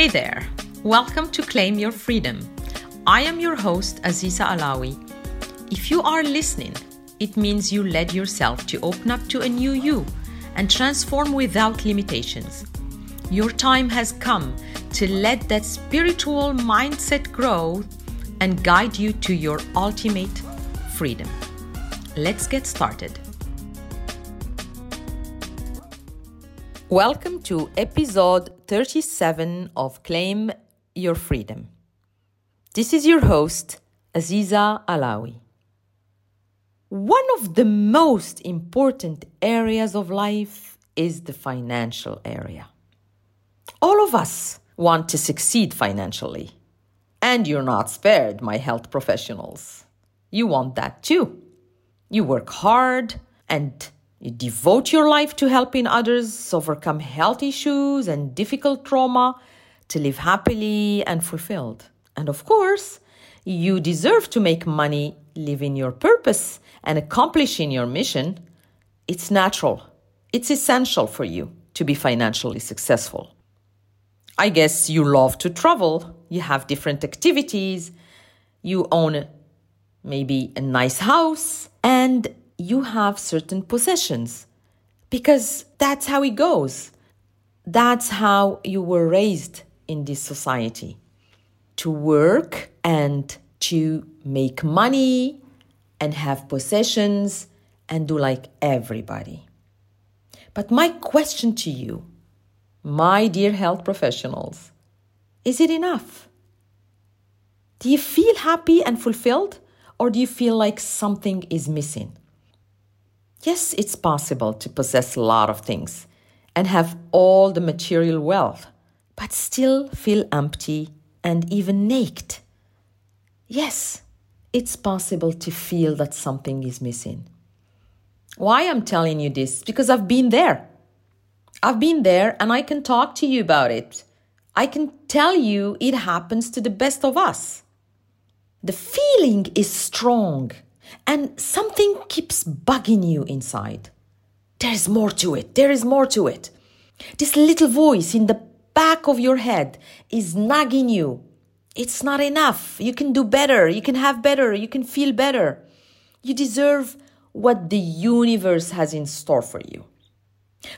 Hey there, welcome to Claim Your Freedom. I am your host, Aziza Alawi. If you are listening, it means you led yourself to open up to a new you and transform without limitations. Your time has come to let that spiritual mindset grow and guide you to your ultimate freedom. Let's get started. Welcome to episode 37 of Claim Your Freedom. This is your host, Aziza Alawi. One of the most important areas of life is the financial area. All of us want to succeed financially. And you're not spared, my health professionals. You want that too. You work hard and you devote your life to helping others overcome health issues and difficult trauma to live happily and fulfilled. And of course, you deserve to make money living your purpose and accomplishing your mission. It's natural, it's essential for you to be financially successful. I guess you love to travel, you have different activities, you own maybe a nice house, and you have certain possessions because that's how it goes. That's how you were raised in this society to work and to make money and have possessions and do like everybody. But my question to you, my dear health professionals, is it enough? Do you feel happy and fulfilled, or do you feel like something is missing? Yes, it's possible to possess a lot of things and have all the material wealth, but still feel empty and even naked. Yes, it's possible to feel that something is missing. Why I'm telling you this? Because I've been there. I've been there and I can talk to you about it. I can tell you it happens to the best of us. The feeling is strong and something keeps bugging you inside. There is more to it. There is more to it. This little voice in the back of your head is nagging you. It's not enough. You can do better. You can have better. You can feel better. You deserve what the universe has in store for you.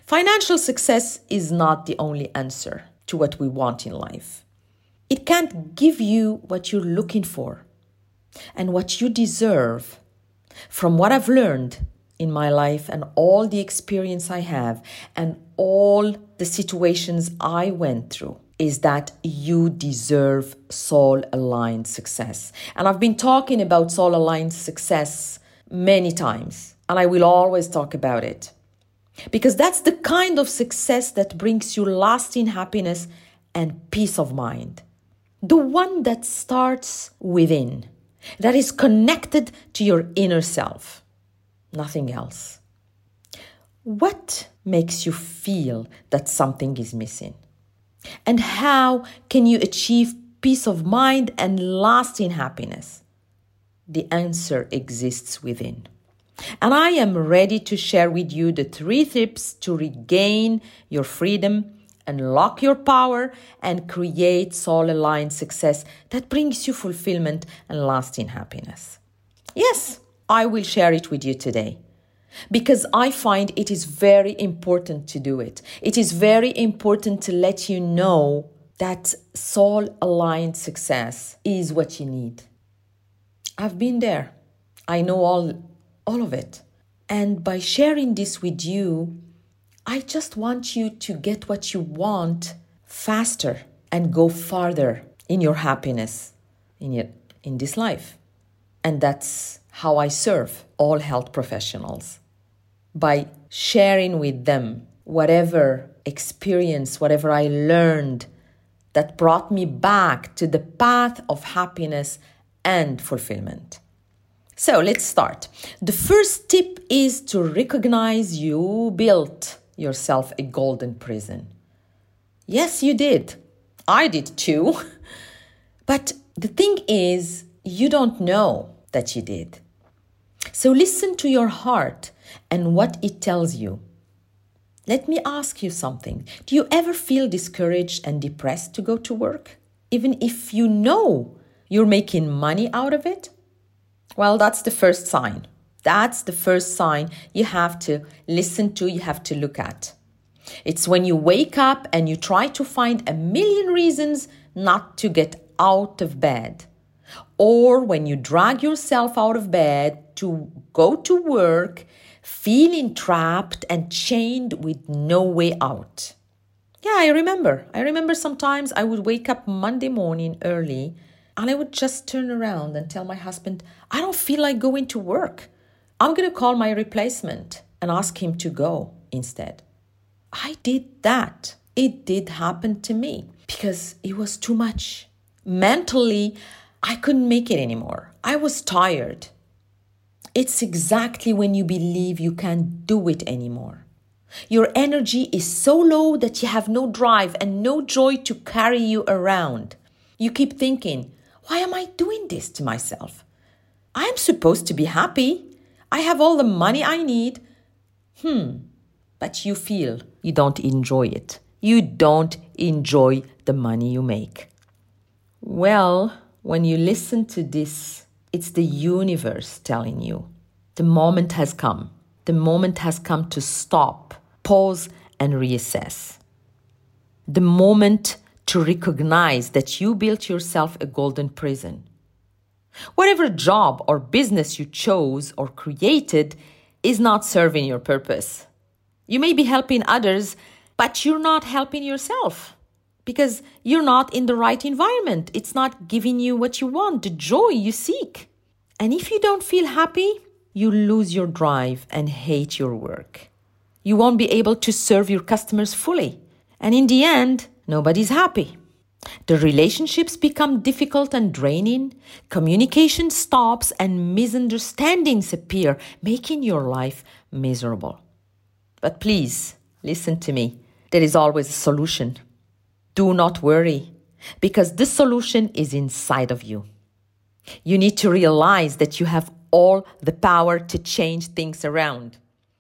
Financial success is not the only answer to what we want in life. It can't give you what you're looking for and what you deserve from what I've learned in my life and all the experience I have and all the situations I went through is that you deserve soul aligned success. And I've been talking about soul aligned success many times, and I will always talk about it. Because that's the kind of success that brings you lasting happiness and peace of mind. The one that starts within that is connected to your inner self, nothing else. What makes you feel that something is missing? And how can you achieve peace of mind and lasting happiness? The answer exists within. And I am ready to share with you the three tips to regain your freedom unlock your power, and create soul aligned success that brings you fulfillment and lasting happiness. Yes, I will share it with you today because I find it is very important to do it. It is very important to let you know that soul aligned success is what you need. I've been there. I know all all of it. And by sharing this with you, I just want you to get what you want faster and go farther in your happiness in, your, in this life. And that's how I serve all health professionals by sharing with them whatever experience, whatever I learned that brought me back to the path of happiness and fulfillment. So let's start. The first tip is to recognize you built yourself a golden prison. Yes, you did. I did too. But the thing is, you don't know that you did. So listen to your heart and what it tells you. Let me ask you something. Do you ever feel discouraged and depressed to go to work? Even if you know you're making money out of it? Well, that's the first sign. That's the first sign you have to listen to, you have to look at. It's when you wake up and you try to find a million reasons not to get out of bed. Or when you drag yourself out of bed to go to work, feeling trapped and chained with no way out. Yeah, I remember. I remember sometimes I would wake up Monday morning early and I would just turn around and tell my husband, I don't feel like going to work. I'm going to call my replacement and ask him to go instead. I did that. It did happen to me because it was too much. Mentally, I couldn't make it anymore. I was tired. It's exactly when you believe you can't do it anymore. Your energy is so low that you have no drive and no joy to carry you around. You keep thinking, why am I doing this to myself? I am supposed to be happy. I have all the money I need. Hmm, but you feel you don't enjoy it. You don't enjoy the money you make. Well, when you listen to this, it's the universe telling you the moment has come. The moment has come to stop, pause, and reassess. The moment to recognize that you built yourself a golden prison. Whatever job or business you chose or created is not serving your purpose. You may be helping others, but you're not helping yourself because you're not in the right environment. It's not giving you what you want, the joy you seek. And if you don't feel happy, you lose your drive and hate your work. You won't be able to serve your customers fully. And in the end, nobody's happy. The relationships become difficult and draining, communication stops, and misunderstandings appear, making your life miserable. But please, listen to me. There is always a solution. Do not worry, because this solution is inside of you. You need to realize that you have all the power to change things around.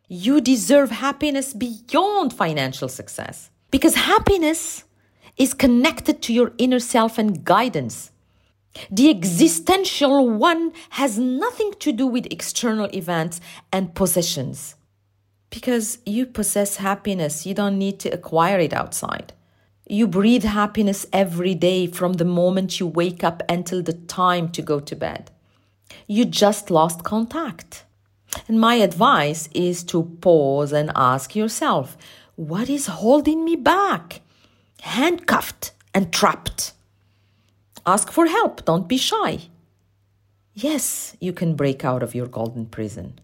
You deserve happiness beyond financial success because happiness is connected to your inner self and guidance. The existential one has nothing to do with external events and possessions. Because you possess happiness, you don't need to acquire it outside. You breathe happiness every day from the moment you wake up until the time to go to bed. You just lost contact. And my advice is to pause and ask yourself what is holding me back? Handcuffed and trapped. Ask for help, don't be shy. Yes, you can break out of your golden prison.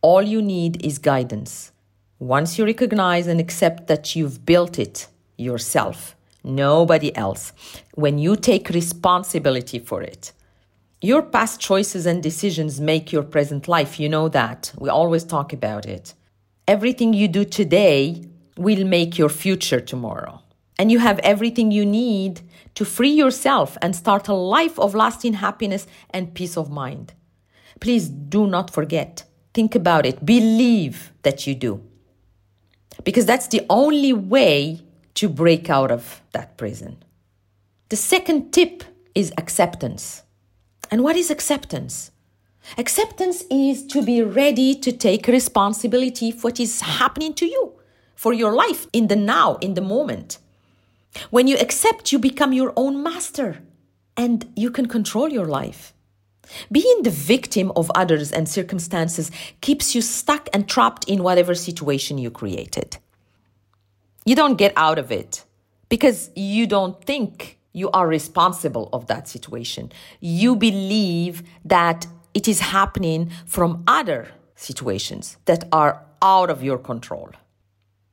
All you need is guidance. Once you recognize and accept that you've built it yourself, nobody else, when you take responsibility for it, your past choices and decisions make your present life. You know that. We always talk about it. Everything you do today will make your future tomorrow. And you have everything you need to free yourself and start a life of lasting happiness and peace of mind. Please do not forget Think about it. Believe that you do. Because that's the only way to break out of that prison. The second tip is acceptance. And what is acceptance? Acceptance is to be ready to take responsibility for what is happening to you, for your life in the now, in the moment. When you accept, you become your own master and you can control your life. Being the victim of others and circumstances keeps you stuck and trapped in whatever situation you created. You don't get out of it because you don't think you are responsible of that situation. You believe that it is happening from other situations that are out of your control.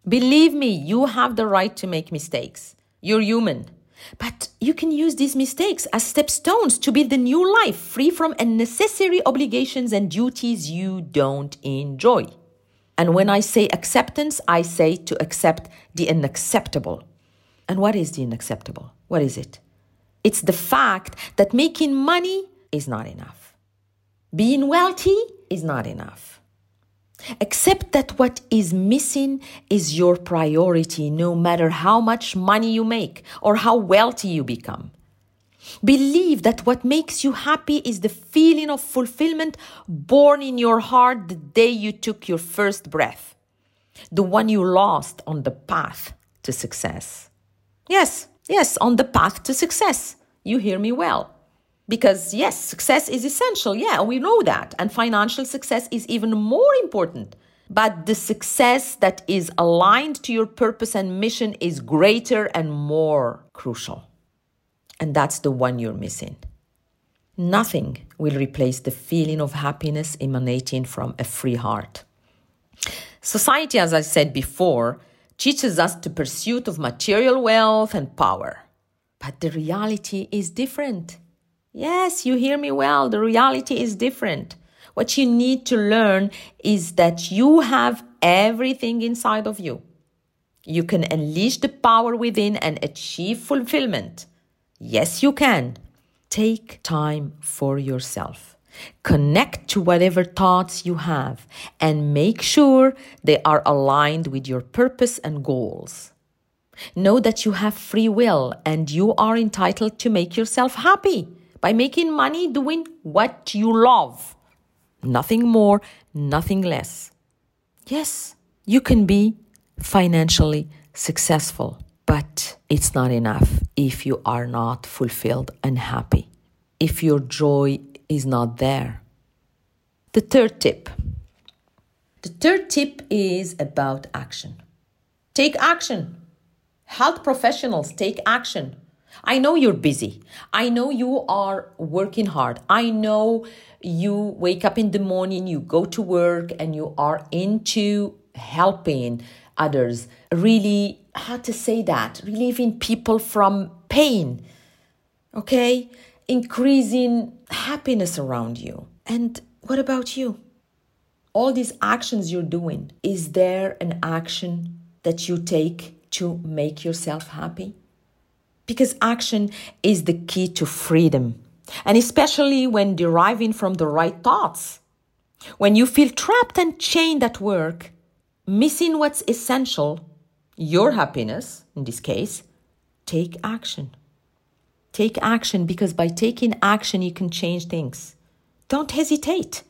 Believe me, you have the right to make mistakes. You're human. But you can use these mistakes as stepstones to build a new life free from unnecessary obligations and duties you don't enjoy. And when I say acceptance, I say to accept the unacceptable. And what is the unacceptable? What is it? It's the fact that making money is not enough. Being wealthy is not enough. Accept that what is missing is your priority, no matter how much money you make or how wealthy you become. Believe that what makes you happy is the feeling of fulfillment born in your heart the day you took your first breath, the one you lost on the path to success. Yes, yes, on the path to success. You hear me well. Because, yes, success is essential. Yeah, we know that. And financial success is even more important. But the success that is aligned to your purpose and mission is greater and more crucial. And that's the one you're missing. Nothing will replace the feeling of happiness emanating from a free heart. Society, as I said before, teaches us the pursuit of material wealth and power. But the reality is different. Yes, you hear me well. The reality is different. What you need to learn is that you have everything inside of you. You can unleash the power within and achieve fulfillment. Yes, you can. Take time for yourself. Connect to whatever thoughts you have and make sure they are aligned with your purpose and goals. Know that you have free will and you are entitled to make yourself happy by making money doing what you love. Nothing more, nothing less. Yes, you can be financially successful, but it's not enough if you are not fulfilled and happy, if your joy is not there. The third tip. The third tip is about action. Take action. Health professionals take action. I know you're busy. I know you are working hard. I know you wake up in the morning, you go to work, and you are into helping others, really, how to say that, relieving people from pain, okay? Increasing happiness around you. And what about you? All these actions you're doing, is there an action that you take to make yourself happy? Because action is the key to freedom, and especially when deriving from the right thoughts. When you feel trapped and chained at work, missing what's essential, your happiness in this case, take action. Take action because by taking action, you can change things. Don't hesitate.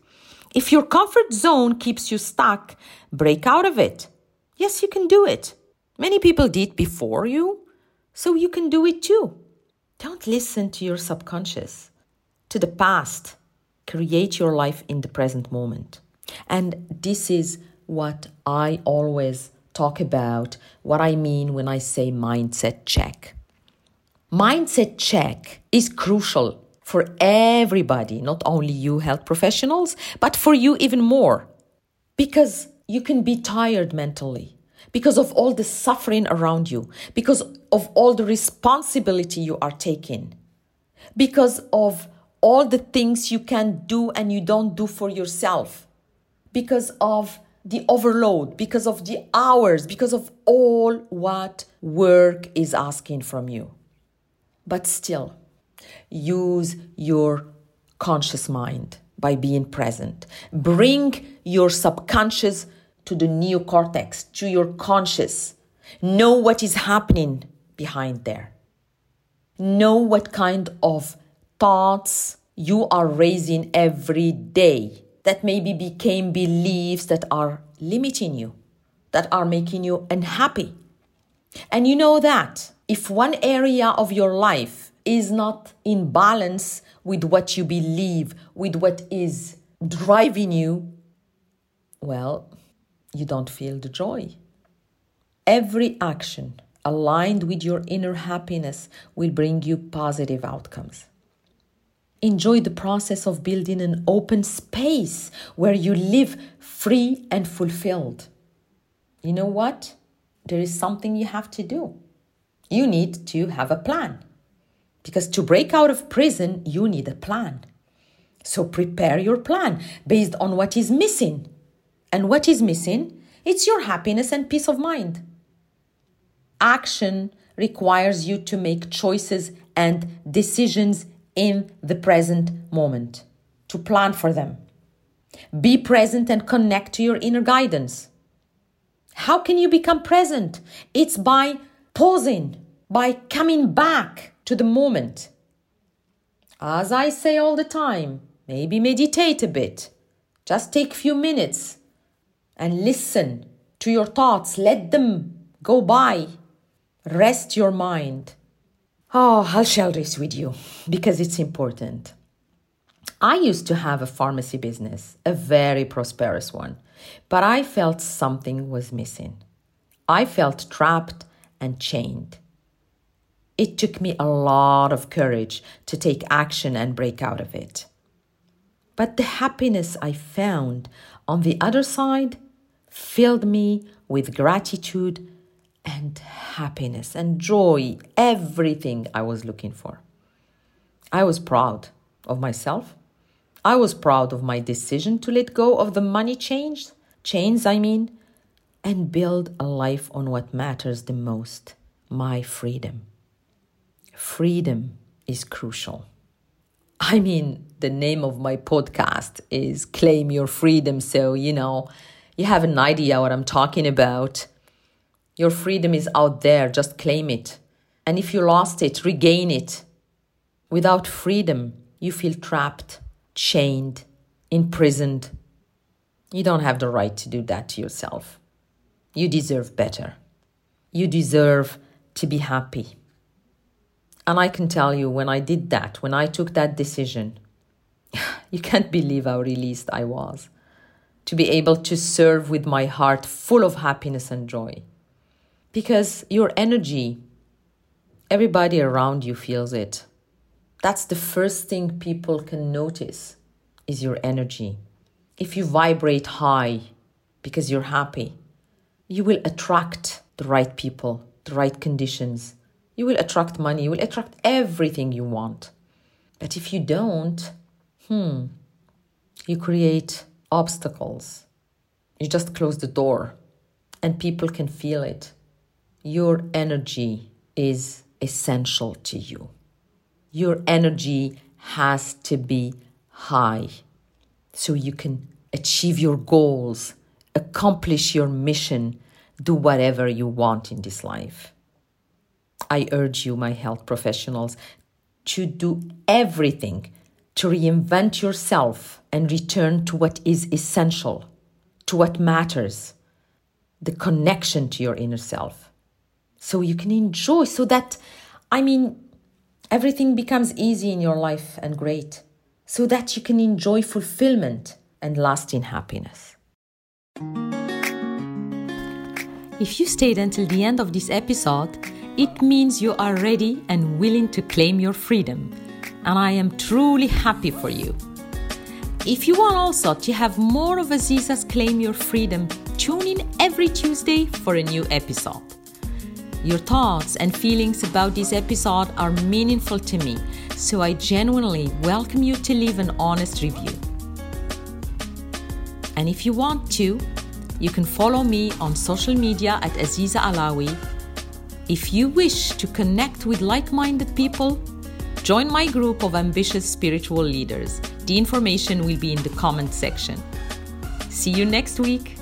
If your comfort zone keeps you stuck, break out of it. Yes, you can do it. Many people did before you, so you can do it too. Don't listen to your subconscious, to the past. Create your life in the present moment. And this is what I always talk about, what I mean when I say mindset check. Mindset check is crucial for everybody, not only you health professionals, but for you even more. Because you can be tired mentally because of all the suffering around you, because of all the responsibility you are taking, because of all the things you can do and you don't do for yourself, because of the overload, because of the hours, because of all what work is asking from you. But still, use your conscious mind by being present. Bring your subconscious to the neocortex, to your conscious. Know what is happening behind there. Know what kind of thoughts you are raising every day that maybe became beliefs that are limiting you, that are making you unhappy. And you know that if one area of your life is not in balance with what you believe, with what is driving you, well, you don't feel the joy. Every action aligned with your inner happiness will bring you positive outcomes. Enjoy the process of building an open space where you live free and fulfilled. You know what? There is something you have to do. You need to have a plan. Because to break out of prison, you need a plan. So prepare your plan based on what is missing and what is missing? It's your happiness and peace of mind. Action requires you to make choices and decisions in the present moment, to plan for them. Be present and connect to your inner guidance. How can you become present? It's by pausing, by coming back to the moment. As I say all the time, maybe meditate a bit. Just take a few minutes and listen to your thoughts. Let them go by. Rest your mind. Oh, I'll share this with you because it's important. I used to have a pharmacy business, a very prosperous one, but I felt something was missing. I felt trapped and chained. It took me a lot of courage to take action and break out of it. But the happiness I found on the other side filled me with gratitude and happiness and joy, everything I was looking for. I was proud of myself. I was proud of my decision to let go of the money chains, chains I mean, and build a life on what matters the most, my freedom freedom is crucial. I mean, the name of my podcast is Claim Your Freedom. So, you know, you have an idea what I'm talking about. Your freedom is out there, just claim it. And if you lost it, regain it. Without freedom, you feel trapped, chained, imprisoned. You don't have the right to do that to yourself. You deserve better. You deserve to be happy. And I can tell you, when I did that, when I took that decision, you can't believe how released I was to be able to serve with my heart full of happiness and joy. Because your energy, everybody around you feels it. That's the first thing people can notice is your energy. If you vibrate high because you're happy, you will attract the right people, the right conditions, you will attract money, you will attract everything you want. But if you don't, hmm, you create obstacles. You just close the door and people can feel it. Your energy is essential to you. Your energy has to be high so you can achieve your goals, accomplish your mission, do whatever you want in this life. I urge you, my health professionals, to do everything to reinvent yourself and return to what is essential, to what matters, the connection to your inner self. So you can enjoy, so that, I mean, everything becomes easy in your life and great, so that you can enjoy fulfillment and lasting happiness. If you stayed until the end of this episode, it means you are ready and willing to claim your freedom. And I am truly happy for you. If you want also to have more of Aziza's Claim Your Freedom, tune in every Tuesday for a new episode. Your thoughts and feelings about this episode are meaningful to me, so I genuinely welcome you to leave an honest review. And if you want to, you can follow me on social media at Aziza Alawi if you wish to connect with like minded people, join my group of ambitious spiritual leaders. The information will be in the comment section. See you next week.